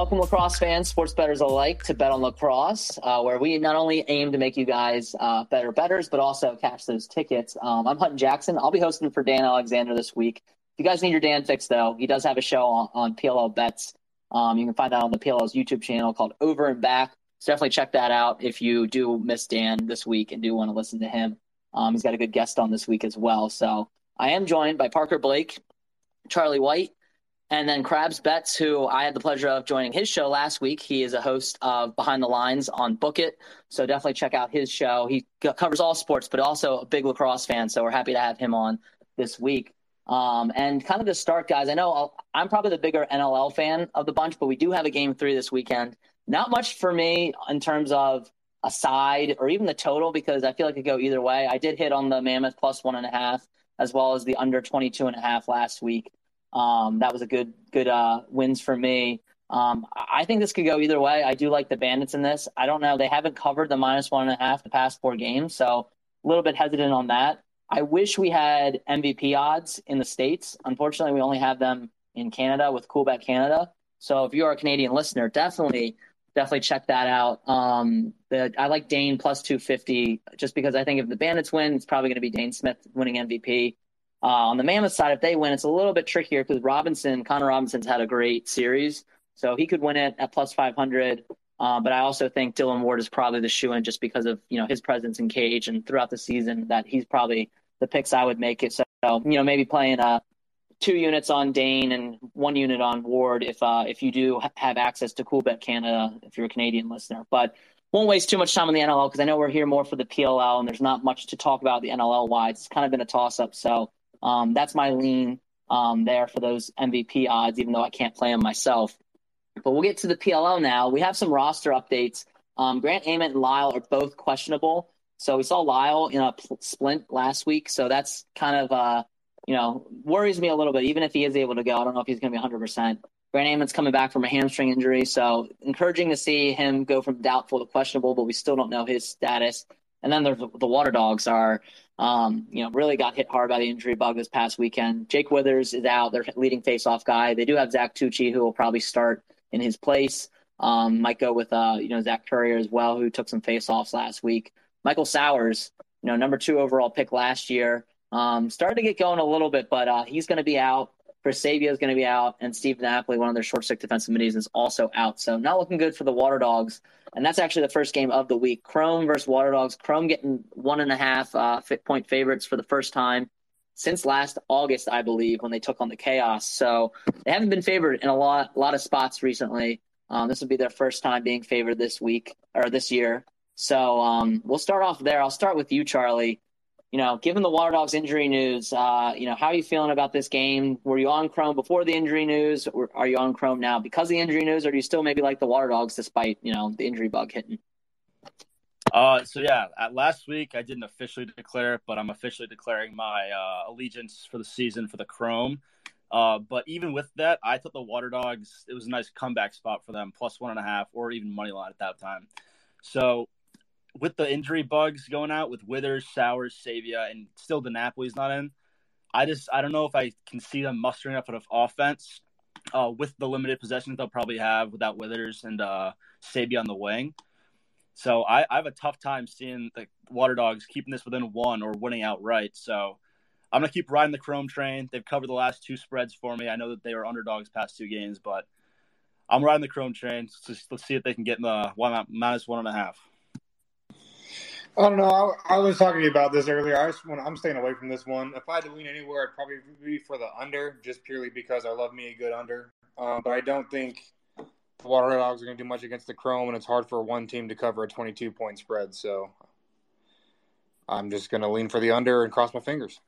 welcome lacrosse fans, sports bettors alike, to Bet on Lacrosse, uh, where we not only aim to make you guys uh, better bettors, but also cash those tickets. Um, I'm Hutton Jackson. I'll be hosting for Dan Alexander this week. If you guys need your Dan fix, though, he does have a show on, on PLL Bets. Um, you can find that on the PLL's YouTube channel called Over and Back. So definitely check that out if you do miss Dan this week and do want to listen to him. Um, he's got a good guest on this week as well. So I am joined by Parker Blake, Charlie White, and then Krabs Betts, who I had the pleasure of joining his show last week. He is a host of Behind the Lines on Book It. So definitely check out his show. He covers all sports, but also a big lacrosse fan. So we're happy to have him on this week. Um, and kind of to start, guys, I know I'll, I'm probably the bigger NLL fan of the bunch, but we do have a game three this weekend. Not much for me in terms of a side or even the total because I feel like it could go either way. I did hit on the Mammoth plus one and a half as well as the under 22 and a half last week. Um, that was a good good uh, wins for me. Um, I think this could go either way. I do like the Bandits in this. I don't know. They haven't covered the minus one and a half the past four games, so a little bit hesitant on that. I wish we had MVP odds in the States. Unfortunately, we only have them in Canada with Coolbet Canada. So if you're a Canadian listener, definitely, definitely check that out. Um, the, I like Dane plus 250 just because I think if the Bandits win, it's probably going to be Dane Smith winning MVP. Uh, on the Mammoth side, if they win, it's a little bit trickier because Robinson, Connor Robinson's had a great series, so he could win it at plus 500. Uh, but I also think Dillon Ward is probably the shoe in just because of you know his presence in cage and throughout the season that he's probably the picks I would make it. So you know maybe playing uh, two units on Dane and one unit on Ward if uh, if you do have access to Coolbet Canada if you're a Canadian listener. But won't waste too much time on the NLL because I know we're here more for the PLL and there's not much to talk about the NLL wise. It's kind of been a toss up. So um, that's my lean um, there for those MVP odds, even though I can't play them myself. But we'll get to the PLL now. We have some roster updates. Um, Grant Ament and Lyle are both questionable. So we saw Lyle in a pl- splint last week. So that's kind of, uh, you know, worries me a little bit. Even if he is able to go, I don't know if he's going to be 100%. Grant Ament's coming back from a hamstring injury. So encouraging to see him go from doubtful to questionable, but we still don't know his status. And then the, the Water Dogs are um, you know, really got hit hard by the injury bug this past weekend. Jake Withers is out, their leading faceoff guy. They do have Zach Tucci, who will probably start in his place. Um, might go with uh, you know Zach Currier as well, who took some faceoffs last week. Michael Sowers, you know, number two overall pick last year, um, started to get going a little bit, but uh, he's going to be out. Chris Sabia is going to be out, and Steve Napoli, one of their short stick defensive middies, is also out. So not looking good for the Water Dogs. And that's actually the first game of the week. Chrome versus Water Dogs. Chrome getting one and a half uh, point favorites for the first time since last August, I believe, when they took on the Chaos. So they haven't been favored in a lot, a lot of spots recently. Um, this will be their first time being favored this week or this year. So um, we'll start off there. I'll start with you, Charlie you know, given the Water Dogs injury news, uh, you know, how are you feeling about this game? Were you on Chrome before the injury news, or are you on Chrome now because of the injury news, or do you still maybe like the Water Dogs despite you know the injury bug hitting? Uh, so yeah, at last week I didn't officially declare it, but I'm officially declaring my uh, allegiance for the season for the Chrome. Uh, but even with that, I thought the Water Dogs it was a nice comeback spot for them, plus one and a half, or even money line at that time. So with the injury bugs going out with Withers, Sowers, Sabia, and still the Napoli's not in. I just I don't know if I can see them mustering up enough offense uh, with the limited possessions they'll probably have without Withers and uh, Sabia on the wing. So I, I have a tough time seeing the Water Dogs keeping this within one or winning outright. So I'm gonna keep riding the Chrome train. They've covered the last two spreads for me. I know that they were underdogs past two games, but I'm riding the Chrome train. Just let's see if they can get in the one minus one and a half. I don't know. I, I, was talking to you about this earlier. I just want, I'm staying away from this one. If I had to lean anywhere, I'd probably be for the under, just purely because I love me a good under. Um, but I don't think the Water Dogs are going to do much against the Chrome, and it's hard for one team to cover a 22 point spread. So I'm just going to lean for the under and cross my fingers.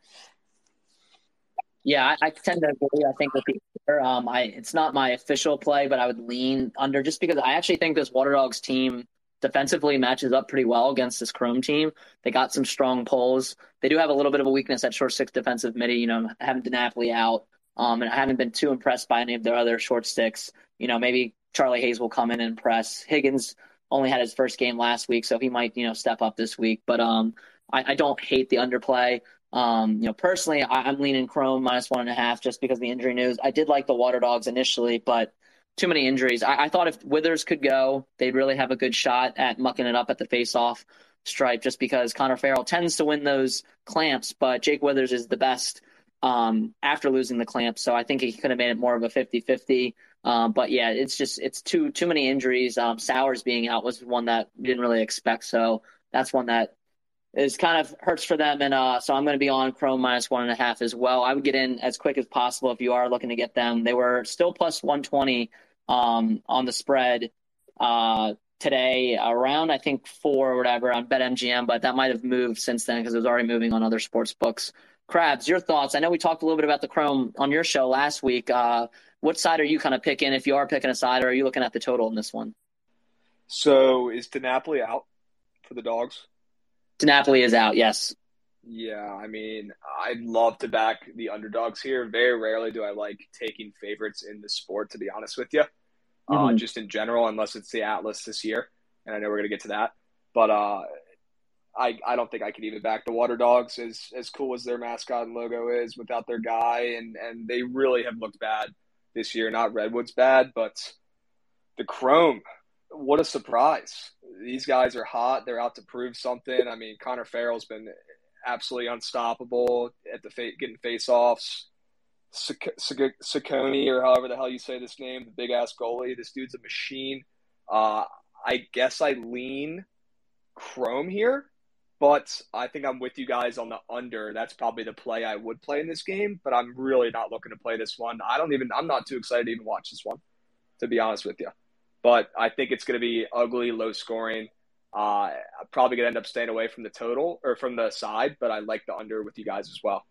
Yeah, I, I tend to agree. I think with the um, I it's not my official play, but I would lean under just because I actually think this Water Dogs team defensively matches up pretty well against this Chrome team. They got some strong pulls. They do have a little bit of a weakness at short stick defensive middie. You know, having DeNapoli out, um, and I haven't been too impressed by any of their other short sticks. You know, maybe Charlie Hayes will come in and press. Higgins only had his first game last week, so he might you know step up this week. But um, I, I don't hate the underplay. Um, you know, personally, I, am leaning Chrome minus one and a half just because of the injury news. I did like the Water Dogs initially, but too many injuries. I, I, thought if Withers could go, they'd really have a good shot at mucking it up at the face-off stripe, just because Connor Farrell tends to win those clamps, but Jake Withers is the best um, after losing the clamps. So I think he could have made it more of a 50-50. Um, but yeah, it's just it's too too many injuries. Um, Sowers being out was one that we didn't really expect. So that's one that is kind of hurts for them. And uh, so I'm going to be on Chrome minus one and a half as well. I would get in as quick as possible if you are looking to get them. They were still plus 120 um, on the spread uh, today, around I think four or whatever on BetMGM, but that might have moved since then because it was already moving on other sports books. Krabs, your thoughts? I know we talked a little bit about the Chrome on your show last week. Uh, what side are you kind of picking? If you are picking a side, or are you looking at the total in this one? So is DeNapoli out for the dogs? DeNapoli is out. Yes. Yeah, I mean, I'd love to back the underdogs here. Very rarely do I like taking favorites in the sport, to be honest with you. Uh, mm-hmm. Uh, just in general, unless it's the Atlas this year, and I know we're gonna get to that. But uh, I I don't think I could even back the Water Dogs as as cool as their mascot and logo is without their guy, and and they really have looked bad this year. Not Redwood's bad, but the Chrome what a surprise. These guys are hot. They're out to prove something. I mean, Connor Farrell's been absolutely unstoppable at the fa- getting face-offs. Saccone, or however the hell you say this name, the big ass goalie. This dude's a machine. Uh, I guess I lean Chrome here, but I think I'm with you guys on the under. That's probably the play I would play in this game, but I'm really not looking to play this one. I don't even, I'm not too excited to even watch this one, to be honest with you but I think it's going to be ugly, low scoring. Uh, probably going to end up staying away from the total or from the side, but I like the under with you guys as well.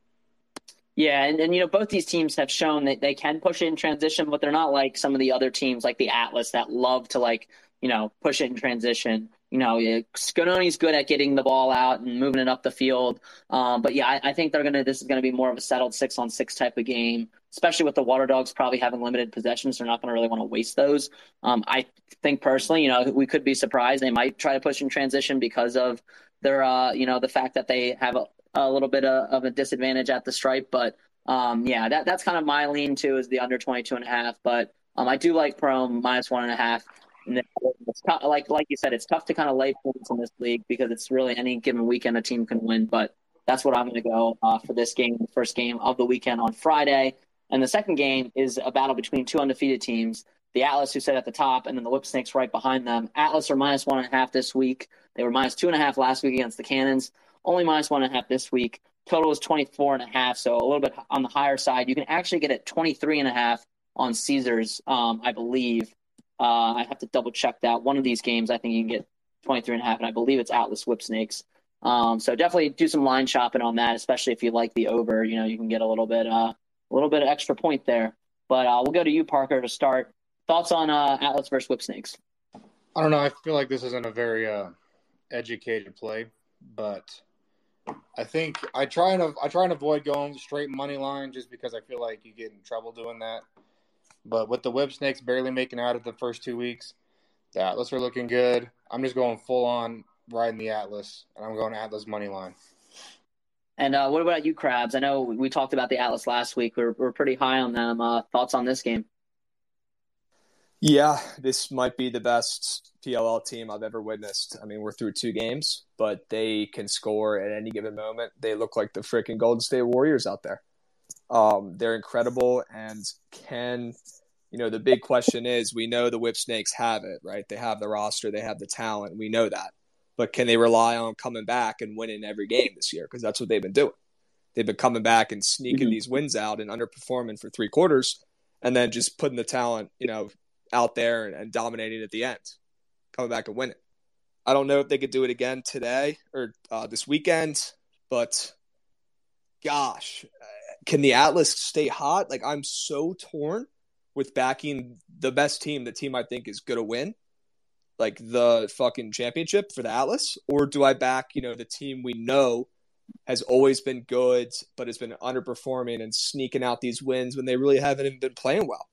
Yeah, and, and you know both these teams have shown that they can push it in transition, but they're not like some of the other teams like the Atlas that love to like you know push it in transition you know, Sconone's good at getting the ball out and moving it up the field. Um, but yeah, I, I, think they're gonna. This is gonna be more of a settled six on six type of game, especially with the Water Dogs probably having limited possessions. They're not gonna really want to waste those. Um, I think personally, you know, we could be surprised. They might try to push in transition because of their, uh, you know, the fact that they have a, a little bit of, of, a disadvantage at the stripe. But um, yeah, that that's kind of my lean too is the under 22 and a half. But um, I do like Chrome minus one and a half. And it's like like you said, it's tough to kind of lay points in this league because it's really any given weekend a team can win. But that's what I'm going to go uh, for this game, the first game of the weekend on Friday. And the second game is a battle between two undefeated teams. The Atlas, who sit at the top, and then the Whip Snakes right behind them. Atlas are minus one and a half this week. They were minus two and a half last week against the Cannons. Only minus one and a half this week. Total is 24 and a half, so a little bit on the higher side. You can actually get it 23 and a half on Caesars, um, I believe. Uh, I have to double check that. One of these games, I think you can get 23 and a half, and I believe it's Atlas Whip Snakes. Um, so definitely do some line shopping on that, especially if you like the over. You know, you can get a little bit, uh, a little bit of extra point there. But uh, we'll go to you, Parker, to start. Thoughts on uh, Atlas versus Whip Snakes? I don't know. I feel like this isn't a very uh, educated play, but I think I try and I try and avoid going straight money line just because I feel like you get in trouble doing that. But with the Whip Snakes barely making out of the first two weeks, the Atlas are looking good. I'm just going full on riding the Atlas, and I'm going Atlas money line. And uh, what about you, Krabs? I know we talked about the Atlas last week. We're, we're pretty high on them. Uh, thoughts on this game? Yeah, this might be the best PLL team I've ever witnessed. I mean, we're through two games, but they can score at any given moment. They look like the freaking Golden State Warriors out there. Um, they're incredible, and can you know the big question is we know the Whip Snakes have it right. They have the roster, they have the talent. We know that, but can they rely on coming back and winning every game this year? Because that's what they've been doing. They've been coming back and sneaking mm-hmm. these wins out and underperforming for three quarters, and then just putting the talent, you know, out there and, and dominating at the end, coming back and winning. I don't know if they could do it again today or uh, this weekend, but gosh, can the Atlas stay hot? Like I'm so torn with backing the best team, the team I think is going to win, like the fucking championship for the Atlas, or do I back you know the team we know has always been good but has been underperforming and sneaking out these wins when they really haven't even been playing well?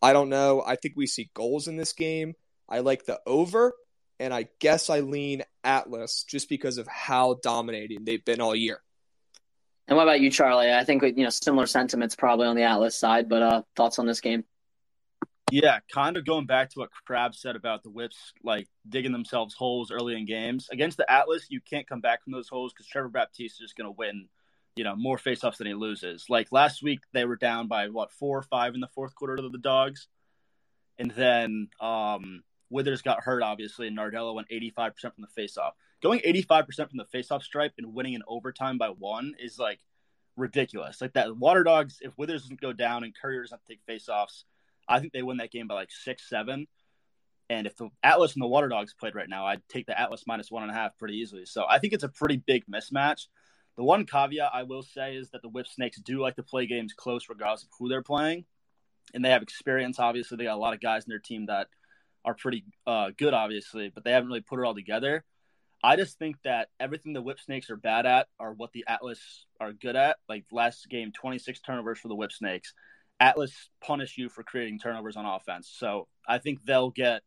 I don't know. I think we see goals in this game. I like the over, and I guess I lean Atlas just because of how dominating they've been all year. And what about you, Charlie? I think you know similar sentiments probably on the Atlas side, but uh, thoughts on this game? Yeah, kind of going back to what Crab said about the Whips, like digging themselves holes early in games. Against the Atlas, you can't come back from those holes because Trevor Baptiste is just going to win, you know, more faceoffs than he loses. Like last week, they were down by what four or five in the fourth quarter to the Dogs, and then um, Withers got hurt, obviously, and Nardella went 85% from the faceoff. Going 85% from the faceoff stripe and winning in overtime by one is like ridiculous. Like that, Water Dogs, if Withers doesn't go down and Currier doesn't take faceoffs, I think they win that game by like six, seven. And if the Atlas and the Water Dogs played right now, I'd take the Atlas minus one and a half pretty easily. So I think it's a pretty big mismatch. The one caveat I will say is that the Whip Snakes do like to play games close regardless of who they're playing. And they have experience, obviously. They got a lot of guys in their team that – are pretty uh, good, obviously, but they haven't really put it all together. I just think that everything the Whip Snakes are bad at are what the Atlas are good at. Like last game, 26 turnovers for the Whip Snakes. Atlas punish you for creating turnovers on offense. So I think they'll get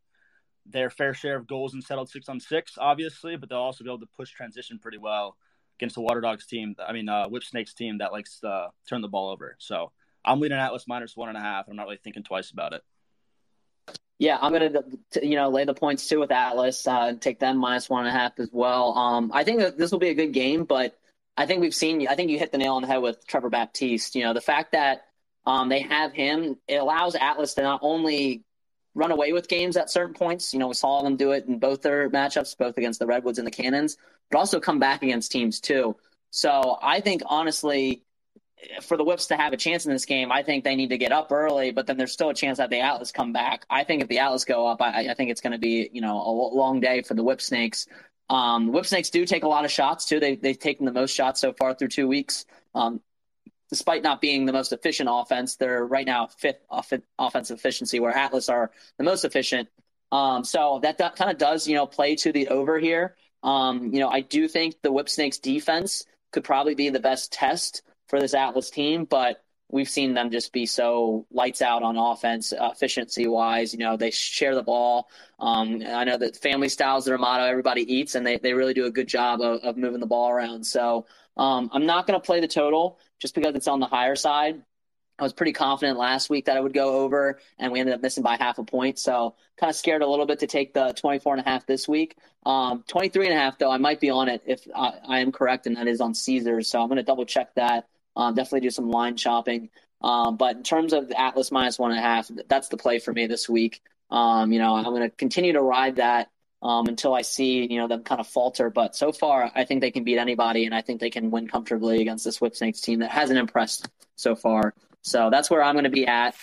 their fair share of goals and settled six on six, obviously, but they'll also be able to push transition pretty well against the Water Dogs team. I mean, uh, Whip Snakes team that likes to turn the ball over. So I'm leading Atlas minus one and a half. I'm not really thinking twice about it. Yeah, I'm gonna you know lay the points too with Atlas. Uh, take them minus one and a half as well. Um, I think this will be a good game, but I think we've seen. I think you hit the nail on the head with Trevor Baptiste. You know the fact that um, they have him, it allows Atlas to not only run away with games at certain points. You know, we saw them do it in both their matchups, both against the Redwoods and the Cannons, but also come back against teams too. So I think honestly, for the Whips to have a chance in this game, I think they need to get up early, but then there's still a chance that the Atlas come back. I think if the Atlas go up, I, I think it's going to be you know a long day for the Whip Snakes. Um, Whip Snakes do take a lot of shots too. They they've taken the most shots so far through two weeks. Um, despite not being the most efficient offense, they're right now fifth off- offensive efficiency, where Atlas are the most efficient. Um, so that, that kind of does you know play to the over here. Um, you know, I do think the Whip Snakes defense could probably be the best test for this Atlas team, but we've seen them just be so lights out on offense, efficiency wise. You know, they share the ball. Um, I know that family styles their motto. Everybody eats, and they, they really do a good job of, of moving the ball around. So um, I'm not going to play the total just because it's on the higher side. I was pretty confident last week that I would go over, and we ended up missing by half a point. So kind of scared a little bit to take the 24 and a half this week. Um, 23 and a half, though, I might be on it if I, I am correct, and that is on Caesars. So I'm going to double check that. Um, definitely do some line shopping. Um, but in terms of the Atlas minus one and a half, that's the play for me this week. Um, you know, I'm going to continue to ride that um, until I see you know them kind of falter. But so far, I think they can beat anybody, and I think they can win comfortably against this Whip Snakes team that hasn't impressed so far. So that's where I'm going to be at.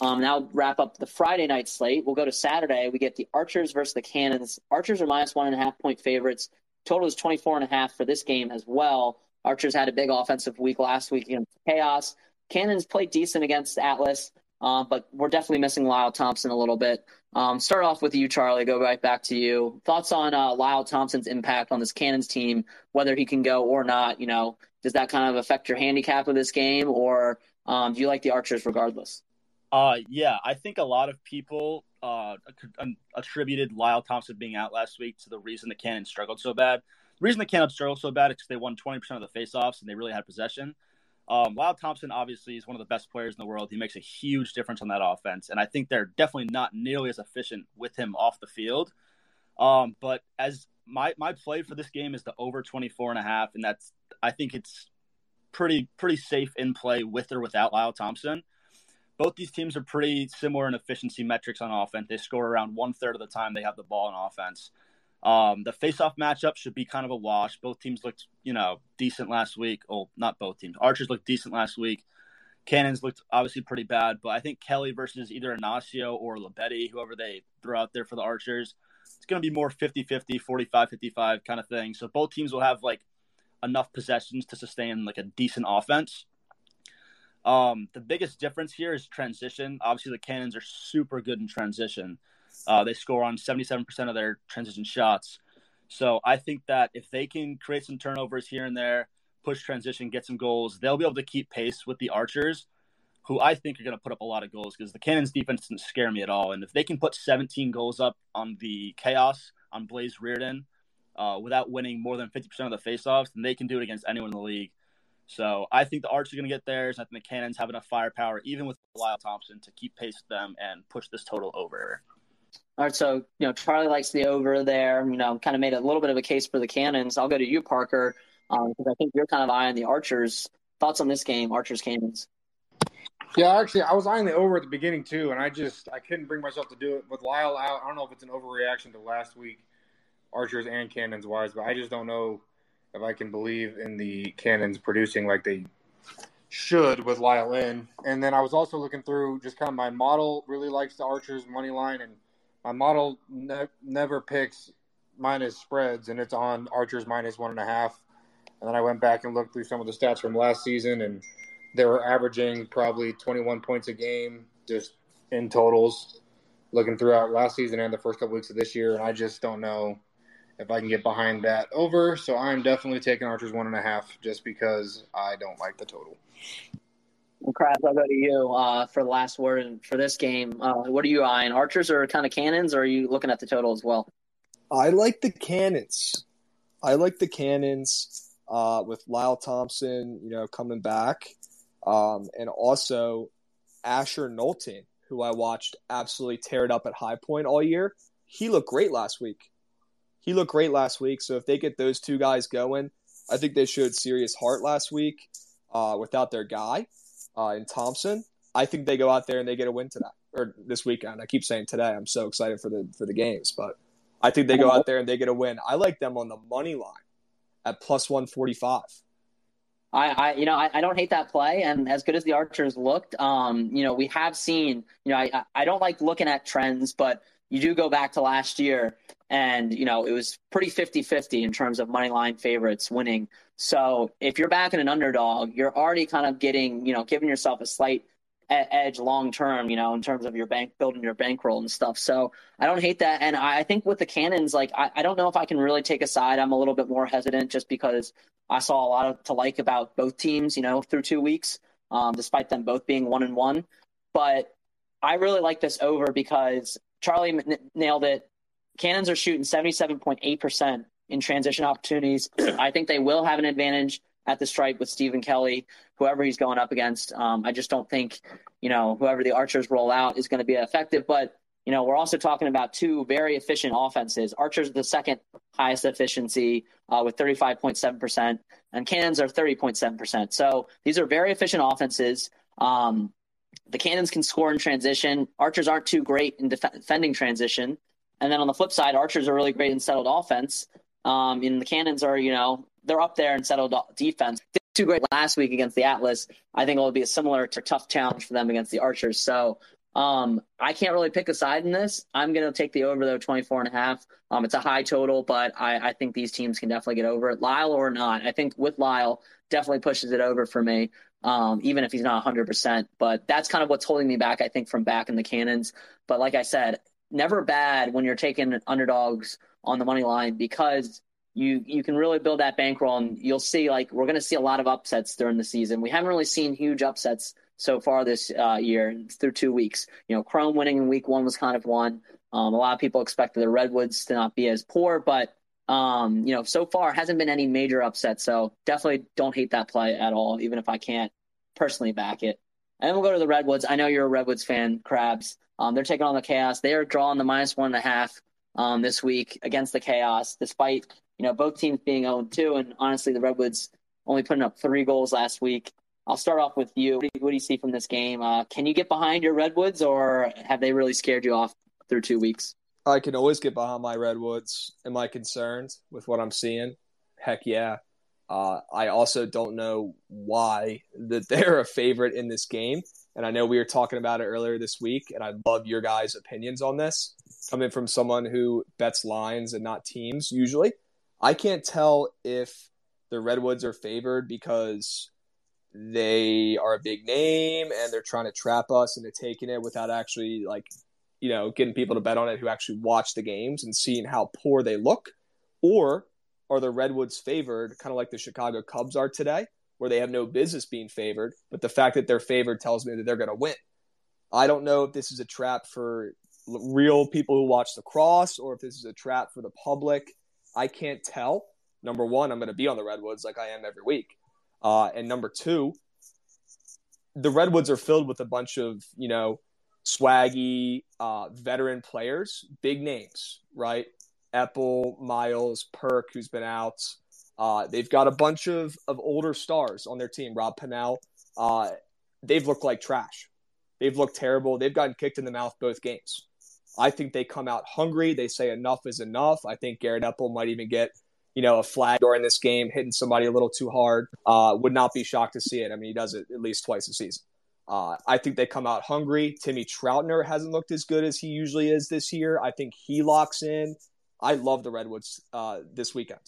Um, now wrap up the Friday night slate. We'll go to Saturday. We get the Archers versus the Cannons. Archers are minus one and a half point favorites. Total is 24 and a half for this game as well. Archers had a big offensive week last week against Chaos. Cannons played decent against Atlas, uh, but we're definitely missing Lyle Thompson a little bit. Um, start off with you, Charlie. Go right back to you. Thoughts on uh, Lyle Thompson's impact on this Cannons team, whether he can go or not? You know, does that kind of affect your handicap of this game, or um, do you like the Archers regardless? Uh, yeah, I think a lot of people uh, attributed Lyle Thompson being out last week to the reason the Cannons struggled so bad. Reason the Cannons struggle so bad is because they won 20% of the faceoffs and they really had possession. Um, Lyle Thompson obviously is one of the best players in the world. He makes a huge difference on that offense, and I think they're definitely not nearly as efficient with him off the field. Um, but as my my play for this game is the over 24 and a half, and that's I think it's pretty pretty safe in play with or without Lyle Thompson. Both these teams are pretty similar in efficiency metrics on offense. They score around one third of the time they have the ball in offense. Um, the face-off matchup should be kind of a wash. Both teams looked, you know, decent last week. Oh, not both teams. Archers looked decent last week. Cannons looked obviously pretty bad, but I think Kelly versus either Inacio or Labetti, whoever they throw out there for the Archers, it's going to be more 50-50, 45-55 kind of thing. So both teams will have like enough possessions to sustain like a decent offense. Um, the biggest difference here is transition. Obviously, the Cannons are super good in transition. Uh, they score on 77% of their transition shots. So I think that if they can create some turnovers here and there, push transition, get some goals, they'll be able to keep pace with the Archers, who I think are going to put up a lot of goals because the Cannons defense doesn't scare me at all. And if they can put 17 goals up on the Chaos on Blaze Riordan uh, without winning more than 50% of the faceoffs, then they can do it against anyone in the league. So I think the Archers are going to get theirs. I think the Cannons have enough firepower, even with Lyle Thompson, to keep pace with them and push this total over. All right, so you know Charlie likes the over there. You know, kind of made a little bit of a case for the Cannons. I'll go to you, Parker, because um, I think you're kind of eyeing the Archers. Thoughts on this game, Archers Cannons? Yeah, actually, I was eyeing the over at the beginning too, and I just I couldn't bring myself to do it with Lyle out. I don't know if it's an overreaction to last week, Archers and Cannons wise, but I just don't know if I can believe in the Cannons producing like they should with Lyle in. And then I was also looking through just kind of my model really likes the Archers money line, and my model ne- never picks minus spreads, and it's on Archers minus one and a half. And then I went back and looked through some of the stats from last season, and they were averaging probably 21 points a game just in totals, looking throughout last season and the first couple weeks of this year. And I just don't know if I can get behind that over. So I'm definitely taking Archers one and a half just because I don't like the total. Well, Krabs, I'll go to you uh, for the last word for this game. Uh, what are you eyeing? Archers or kind of cannons, or are you looking at the total as well? I like the cannons. I like the cannons uh, with Lyle Thompson, you know, coming back, um, and also Asher Nolting, who I watched absolutely tear it up at High Point all year. He looked great last week he looked great last week. So if they get those two guys going, I think they showed serious heart last week uh, without their guy uh, in Thompson. I think they go out there and they get a win tonight or this weekend. I keep saying today. I'm so excited for the for the games, but I think they go out there and they get a win. I like them on the money line at plus one forty five. I, I, you know, I, I, don't hate that play. And as good as the Archers looked, um, you know, we have seen, you know, I, I don't like looking at trends, but you do go back to last year and you know it was pretty 50-50 in terms of money line favorites winning so if you're backing an underdog you're already kind of getting you know giving yourself a slight edge long term you know in terms of your bank building your bankroll and stuff. So i don't hate that. And i think with the cannons like I, I don't know if i can really take a side. I'm a little bit more hesitant just because i saw a lot of to like about both teams you know through two weeks um, despite them both being one and one. But I really like this over because Charlie n- nailed it. Cannons are shooting 77.8% in transition opportunities. I think they will have an advantage at the stripe with Stephen Kelly, whoever he's going up against. Um, I just don't think, you know, whoever the Archers roll out is going to be effective. But, you know, we're also talking about two very efficient offenses. Archers are the second highest efficiency uh, with 35.7%, and Cannons are 30.7%. So these are very efficient offenses. Um, the Cannons can score in transition. Archers aren't too great in def- defending transition. And then on the flip side, Archers are really great in settled offense. Um, and the Cannons are, you know, they're up there in settled defense. Did too great last week against the Atlas. I think it will be a similar to tough challenge for them against the Archers. So um, I can't really pick a side in this. I'm going to take the over though, 24 and a half. Um, it's a high total, but I, I think these teams can definitely get over it. Lyle or not. I think with Lyle definitely pushes it over for me um, even if he's not 100%. But that's kind of what's holding me back, I think, from back in the cannons. But like I said, never bad when you're taking underdogs on the money line because you you can really build that bankroll and you'll see like we're going to see a lot of upsets during the season. We haven't really seen huge upsets so far this uh, year through two weeks. You know, Chrome winning in week one was kind of one. Um, a lot of people expected the Redwoods to not be as poor, but um, you know, so far hasn't been any major upsets. So definitely don't hate that play at all, even if I can't personally back it. And then we'll go to the Redwoods. I know you're a Redwoods fan, Krabs. Um, they're taking on the Chaos. They are drawing the minus one and a half um, this week against the Chaos, despite you know both teams being 0 2. And honestly, the Redwoods only putting up three goals last week. I'll start off with you. What do you, what do you see from this game? Uh, can you get behind your Redwoods, or have they really scared you off through two weeks? I can always get behind my Redwoods. Am I concerned with what I'm seeing? Heck yeah. Uh, I also don't know why that they're a favorite in this game. And I know we were talking about it earlier this week, and I'd love your guys' opinions on this. Coming from someone who bets lines and not teams usually, I can't tell if the Redwoods are favored because they are a big name and they're trying to trap us into taking it without actually like you know, getting people to bet on it who actually watch the games and seeing how poor they look? Or are the Redwoods favored, kind of like the Chicago Cubs are today, where they have no business being favored, but the fact that they're favored tells me that they're going to win? I don't know if this is a trap for real people who watch the cross or if this is a trap for the public. I can't tell. Number one, I'm going to be on the Redwoods like I am every week. Uh, and number two, the Redwoods are filled with a bunch of, you know, swaggy uh, veteran players, big names, right? Epple, Miles, Perk, who's been out. Uh, they've got a bunch of, of older stars on their team. Rob Pannell. Uh, they've looked like trash. They've looked terrible. They've gotten kicked in the mouth both games. I think they come out hungry. They say enough is enough. I think Garrett Epple might even get, you know, a flag during this game, hitting somebody a little too hard. Uh, would not be shocked to see it. I mean, he does it at least twice a season. Uh, I think they come out hungry. Timmy Troutner hasn't looked as good as he usually is this year. I think he locks in. I love the Redwoods uh, this weekend.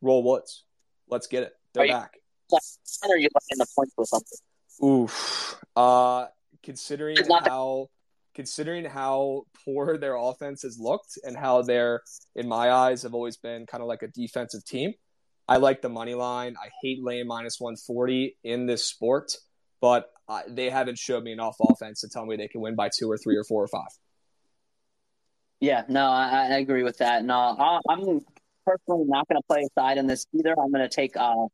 Roll Woods. Let's get it. They're are back. You, are you in the points with something? Oof. Uh, considering how considering how poor their offense has looked and how they're, in my eyes, have always been kind of like a defensive team. I like the money line. I hate laying minus 140 in this sport, but uh, they haven't showed me enough offense to tell me they can win by two or three or four or five. Yeah, no, I, I agree with that. No, I, am personally not going to play a side in this either. I'm going to take uh,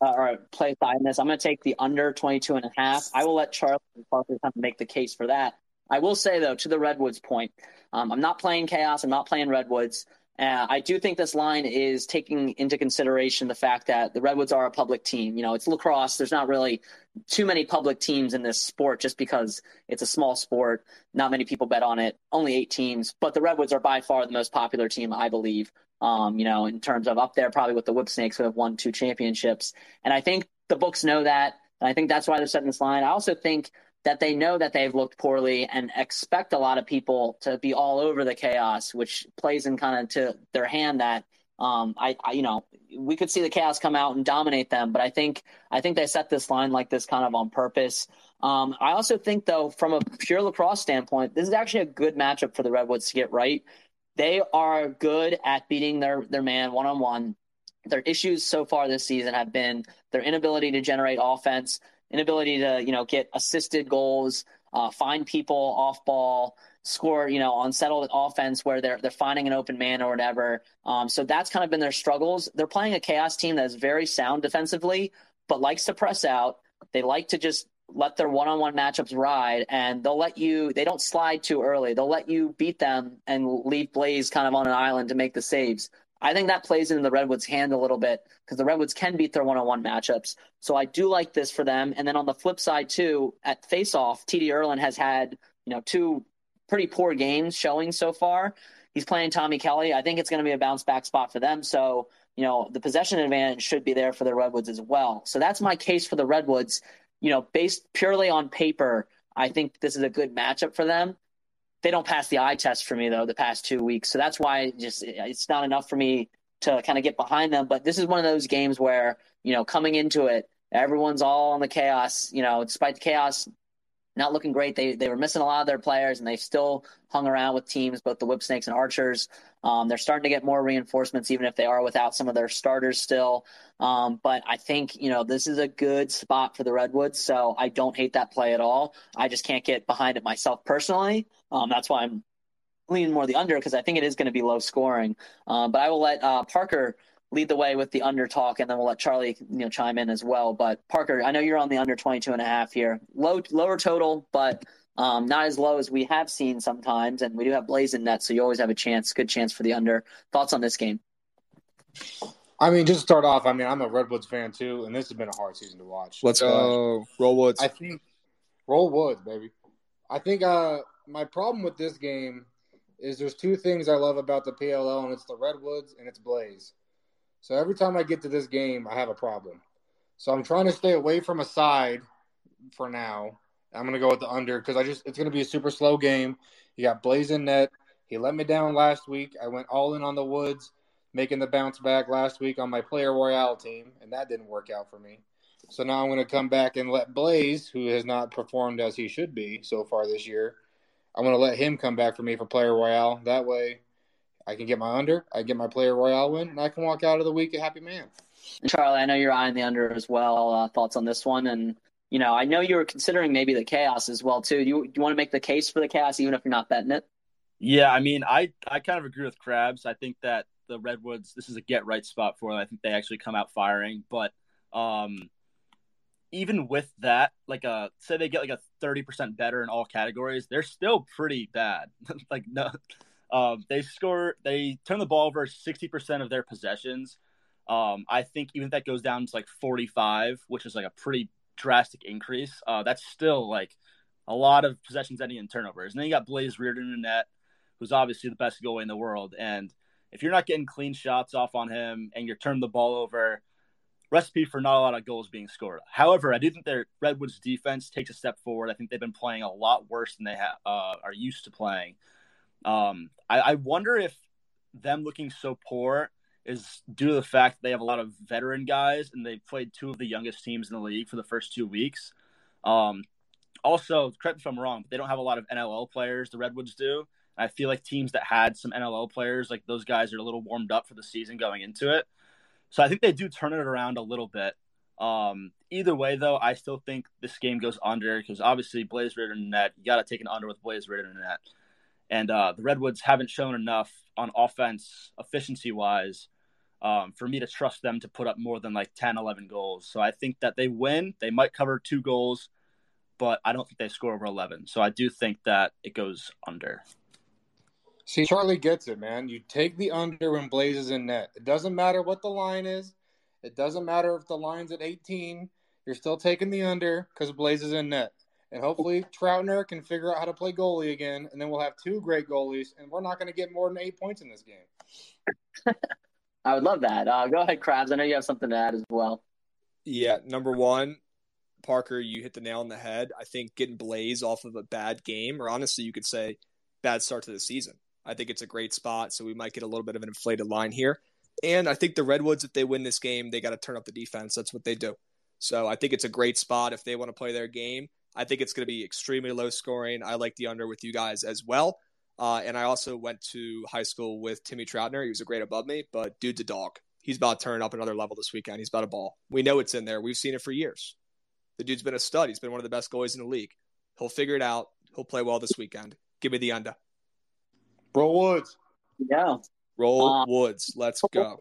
uh, or play side in this. I'm going to take the under 22 and a half. I will let Charlie Parker kind of make the case for that. I will say though, to the Redwoods point, um, I'm not playing Chaos. I'm not playing Redwoods. Uh, I do think this line is taking into consideration the fact that the Redwoods are a public team. You know, it's lacrosse. There's not really too many public teams in this sport just because it's a small sport. Not many people bet on it. Only eight teams, but the Redwoods are by far the most popular team, I believe. Um, you know, in terms of up there, probably with the Whip Snakes who have won two championships. And I think the books know that. And I think that's why they're setting this line. I also think that they know that they've looked poorly and expect a lot of people to be all over the chaos, which plays in kind of to their hand that um, I, I, you know, we could see the chaos come out and dominate them, but I think I think they set this line like this kind of on purpose. Um, I also think, though, from a pure lacrosse standpoint, this is actually a good matchup for the Redwoods to get right. They are good at beating their their man one on one. Their issues so far this season have been their inability to generate offense inability to you know get assisted goals, uh, find people off ball, score you know unsettled offense where they're they're finding an open man or whatever. Um, so that's kind of been their struggles. They're playing a chaos team that is very sound defensively, but likes to press out. They like to just let their one-on-one matchups ride and they'll let you they don't slide too early they'll let you beat them and leave blaze kind of on an island to make the saves I think that plays into the Redwoods' hand a little bit because the Redwoods can beat their one-on-one matchups. So I do like this for them. And then on the flip side too, at face-off, TD Ierlan has had you know two pretty poor games showing so far. He's playing Tommy Kelly. I think it's going to be a bounce back spot for them. So you know the possession advantage should be there for the Redwoods as well. So that's my case for the Redwoods. You know, based purely on paper, I think this is a good matchup for them they don't pass the eye test for me though the past two weeks. So that's why just it's not enough for me to kind of get behind them. But this is one of those games where you know coming into it, everyone's all on the chaos. You know, despite the chaos not looking great, they they were missing a lot of their players, and they still hung around with teams, both the Whip Snakes and Archers. Um, they're starting to get more reinforcements, even if they are without some of their starters still. Um, but I think you know this is a good spot for the Redwoods, so I don't hate that play at all. I just can't get behind it myself personally. Um, that's why I'm leaning more the under because I think it is going to be low scoring. Uh, but I will let uh, Parker lead the way with the under talk, and then we'll let Charlie you know chime in as well. But Parker, I know you're on the under 22 and a half here, low lower total, but um, not as low as we have seen sometimes, and we do have Blaze in net, so you always have a chance, good chance for the under. Thoughts on this game? I mean, just to start off, I mean, I'm a Redwoods fan too, and this has been a hard season to watch. Let's go, roll Woods. I think roll Woods, baby. I think uh, my problem with this game is there's two things I love about the PLL, and it's the Redwoods and it's Blaze. So every time I get to this game, I have a problem. So I'm trying to stay away from a side for now. I'm gonna go with the under because I just it's gonna be a super slow game. You got Blaze in net. He let me down last week. I went all in on the Woods, making the bounce back last week on my Player Royale team, and that didn't work out for me. So now I'm going to come back and let Blaze, who has not performed as he should be so far this year, I'm going to let him come back for me for Player Royale. That way, I can get my under, I get my Player Royale win, and I can walk out of the week a happy man. Charlie, I know you're eyeing the under as well. Uh, thoughts on this one? And you know, I know you were considering maybe the chaos as well too. Do you, do you want to make the case for the chaos even if you're not betting it? Yeah, I mean, I I kind of agree with Krabs. I think that the Redwoods this is a get right spot for them. I think they actually come out firing, but um, even with that, like a uh, say they get like a thirty percent better in all categories, they're still pretty bad. like no, um, they score, they turn the ball over sixty percent of their possessions. Um, I think even if that goes down to like forty five, which is like a pretty drastic increase, uh, that's still like a lot of possessions ending in turnovers. And then you got Blaze Riordan in net, who's obviously the best goalie in the world. And if you're not getting clean shots off on him and you're turning the ball over, recipe for not a lot of goals being scored. However, I do think their Redwoods defense takes a step forward. I think they've been playing a lot worse than they ha- uh, are used to playing. Um, I, I wonder if them looking so poor is due to the fact they have a lot of veteran guys and they've played two of the youngest teams in the league for the first two weeks. Um, also, correct me if I'm wrong, but they don't have a lot of NLL players. The Redwoods do. I feel like teams that had some NLL players, like those guys, are a little warmed up for the season going into it. So I think they do turn it around a little bit. Um, either way, though, I still think this game goes under because obviously Blaze Riordan net, you got to take an under with Blaze Riordan net. And uh, the Redwoods haven't shown enough on offense, efficiency wise, um, for me to trust them to put up more than like 10, 11 goals. So I think that they win. They might cover two goals, but I don't think they score over 11. So I do think that it goes under. See, Charlie gets it, man. You take the under when Blaze is in net. It doesn't matter what the line is. It doesn't matter if the line's at 18. You're still taking the under because Blaze is in net. And hopefully Troutner can figure out how to play goalie again, and then we'll have two great goalies, and we're not going to get more than eight points in this game. I would love that. Uh, go ahead, Krabs. I know you have something to add as well. Yeah, number one, Parker, you hit the nail on the head. I think getting Blaze off of a bad game, or honestly, you could say bad start to the season. I think it's a great spot, so we might get a little bit of an inflated line here. And I think the Redwoods, if they win this game, they got to turn up the defense. That's what they do. So I think it's a great spot if they want to play their game. I think it's going to be extremely low scoring. I like the under with you guys as well. Uh, and I also went to high school with Timmy Troutner. He was a great above me, but dude's a dog. He's about to turn up another level this weekend. He's about a ball. We know it's in there. We've seen it for years. The dude's been a stud. He's been one of the best goalies in the league. He'll figure it out. He'll play well this weekend. Give me the under. Roll Woods. Yeah. Roll um, Woods. Let's go.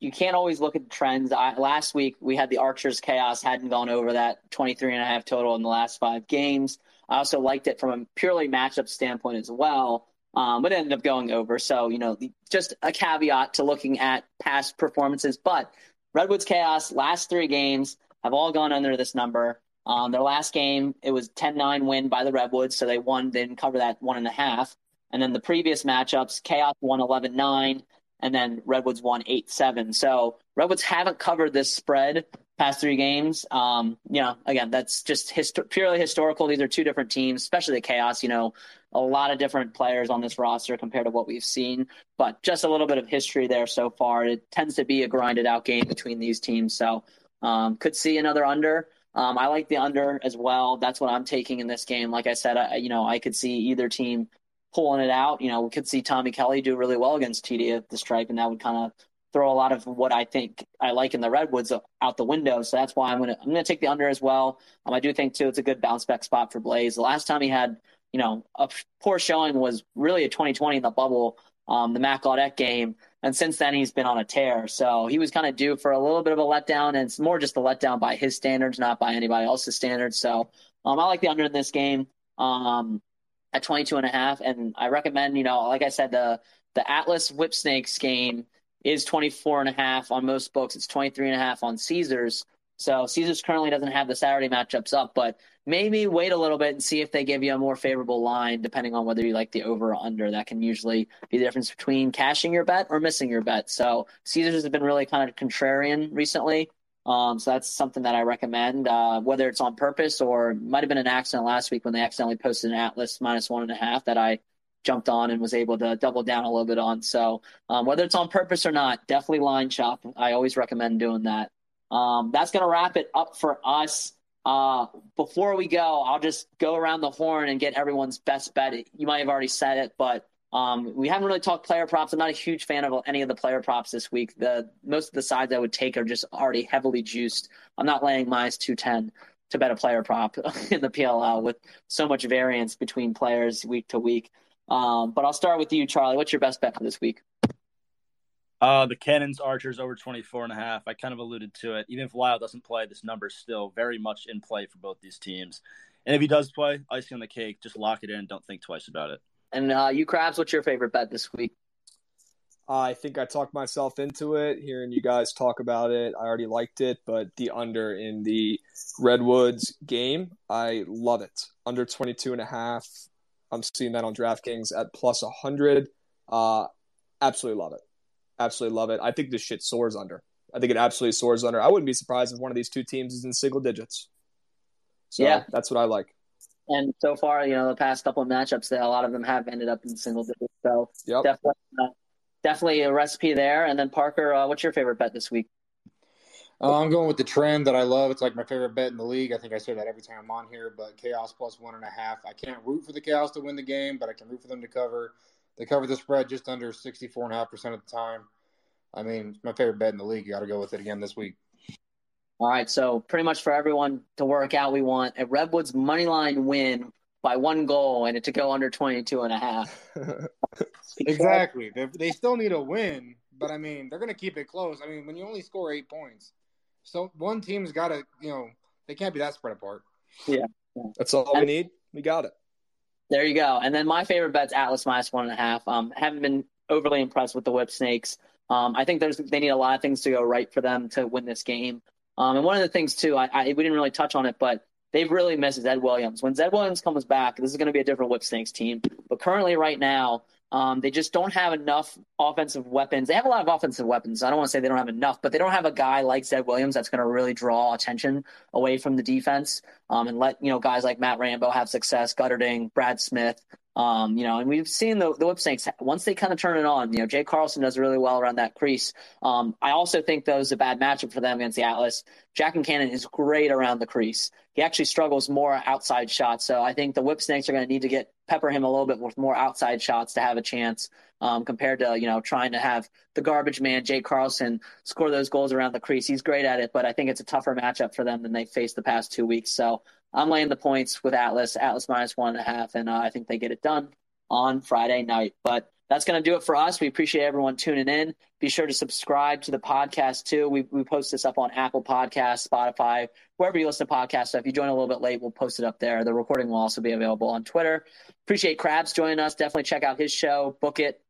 You can't always look at the trends. I, last week we had the Archers chaos hadn't gone over that 23 and a half total in the last five games. I also liked it from a purely matchup standpoint as well. Um, but ended up going over. So, you know, just a caveat to looking at past performances. But Redwoods Chaos, last three games have all gone under this number. Um, their last game, it was 10 9 win by the Redwoods. So they won, didn't cover that one and a half. And then the previous matchups, Chaos won 11 9, and then Redwoods won 8 7. So Redwoods haven't covered this spread past three games. Um, you know, again, that's just histo- purely historical. These are two different teams, especially the Chaos. You know, a lot of different players on this roster compared to what we've seen, but just a little bit of history there so far. It tends to be a grinded out game between these teams. So um, could see another under. Um, I like the under as well. That's what I'm taking in this game. Like I said, I, you know, I could see either team pulling it out. You know, we could see Tommy Kelly do really well against TD at the stripe, and that would kind of throw a lot of what I think I like in the Redwoods out the window. So that's why I'm gonna I'm gonna take the under as well. Um, I do think too it's a good bounce back spot for Blaze. The last time he had you know a poor showing was really a 2020 in the bubble, um, the Mac Gaudette game, and since then he's been on a tear. So he was kind of due for a little bit of a letdown, and it's more just a letdown by his standards, not by anybody else's standards. So um, I like the under in this game. Um, at 22 and a half. And I recommend, you know, like I said, the, the Atlas Whip Snakes game is 24 and a half on most books. It's 23 and a half on Caesars. So Caesars currently doesn't have the Saturday matchups up, but maybe wait a little bit and see if they give you a more favorable line, depending on whether you like the over or under. That can usually be the difference between cashing your bet or missing your bet. So Caesars has been really kind of contrarian recently. Um, so that's something that I recommend, uh, whether it's on purpose or might have been an accident last week when they accidentally posted an Atlas minus one and a half that I jumped on and was able to double down a little bit on. So um, whether it's on purpose or not, definitely line shop. I always recommend doing that. Um, that's going to wrap it up for us. Uh, before we go, I'll just go around the horn and get everyone's best bet. You might have already said it, but um, we haven't really talked player props. I'm not a huge fan of any of the player props this week. The most of the sides I would take are just already heavily juiced. I'm not laying minus two ten to bet a player prop in the PLL with so much variance between players week to week. Um, but I'll start with you, Charlie. What's your best bet for this week? Uh, the Cannons Archers over 24 and a half. I kind of alluded to it. Even if Lyle doesn't play, this number is still very much in play for both these teams. And if he does play, icing on the cake, just lock it in. Don't think twice about it. And uh, you, Krabs, what's your favorite bet this week? I think I talked myself into it. Hearing you guys talk about it, I already liked it, but the under in the Redwoods game, I love it. Under 22 and a half. I'm seeing that on DraftKings at plus 100. Uh, absolutely love it. Absolutely love it. I think this shit soars under. I think it absolutely soars under. I wouldn't be surprised if one of these two teams is in single digits. So yeah. that's what I like. And so far, you know, the past couple of matchups, that a lot of them have ended up in single digits. So yep. definitely, uh, definitely a recipe there. And then Parker, uh, what's your favorite bet this week? Uh, I'm going with the trend that I love. It's like my favorite bet in the league. I think I say that every time I'm on here, but chaos plus one and a half. I can't root for the chaos to win the game, but I can root for them to cover. They cover the spread just under 64.5% of the time. I mean, it's my favorite bet in the league. You got to go with it again this week. All right. So, pretty much for everyone to work out, we want a Redwoods money line win by one goal and it to go under 22 and a half. exactly. They, they still need a win, but I mean, they're going to keep it close. I mean, when you only score eight points, so one team's got to, you know, they can't be that spread apart. Yeah. That's all and, we need. We got it. There you go. And then my favorite bet's Atlas minus one and a half. Um, haven't been overly impressed with the Whip Snakes. Um, I think there's they need a lot of things to go right for them to win this game. Um, and one of the things too, I, I we didn't really touch on it, but they've really missed Zed Williams. When Zed Williams comes back, this is going to be a different Whip Snakes team. But currently, right now, um, they just don't have enough offensive weapons. They have a lot of offensive weapons. I don't want to say they don't have enough, but they don't have a guy like Zed Williams that's going to really draw attention away from the defense um, and let you know guys like Matt Rambo have success, Gutterding, Brad Smith, um, you know, and we've seen the, the whip snakes once they kind of turn it on. You know, Jay Carlson does really well around that crease. Um, I also think that was a bad matchup for them against the Atlas. Jack Concannon is great around the crease. He actually struggles more outside shots. So I think the whip snakes are going to need to get pepper him a little bit with more outside shots to have a chance um, compared to you know trying to have the garbage man Jay Carlson score those goals around the crease. He's great at it, but I think it's a tougher matchup for them than they faced the past two weeks. So I'm laying the points with Atlas, Atlas minus one and a half, and uh, I think they get it done on Friday night. But that's going to do it for us. We appreciate everyone tuning in. Be sure to subscribe to the podcast too. We, we post this up on Apple Podcasts, Spotify, wherever you listen to podcasts. So if you join a little bit late, we'll post it up there. The recording will also be available on Twitter. Appreciate Krabs joining us. Definitely check out his show, Book It,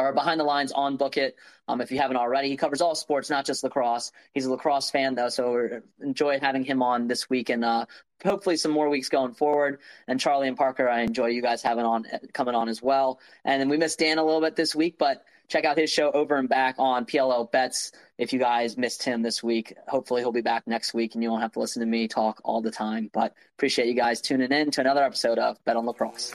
or Behind the Lines on Book It. Um, if you haven't already, he covers all sports, not just lacrosse. He's a lacrosse fan though, so enjoy having him on this week and uh, hopefully some more weeks going forward. And Charlie and Parker, I enjoy you guys having on coming on as well. And then we missed Dan a little bit this week, but check out his show over and back on PLL Bets. If you guys missed him this week, hopefully he'll be back next week and you won't have to listen to me talk all the time. But appreciate you guys tuning in to another episode of Bet on Lacrosse.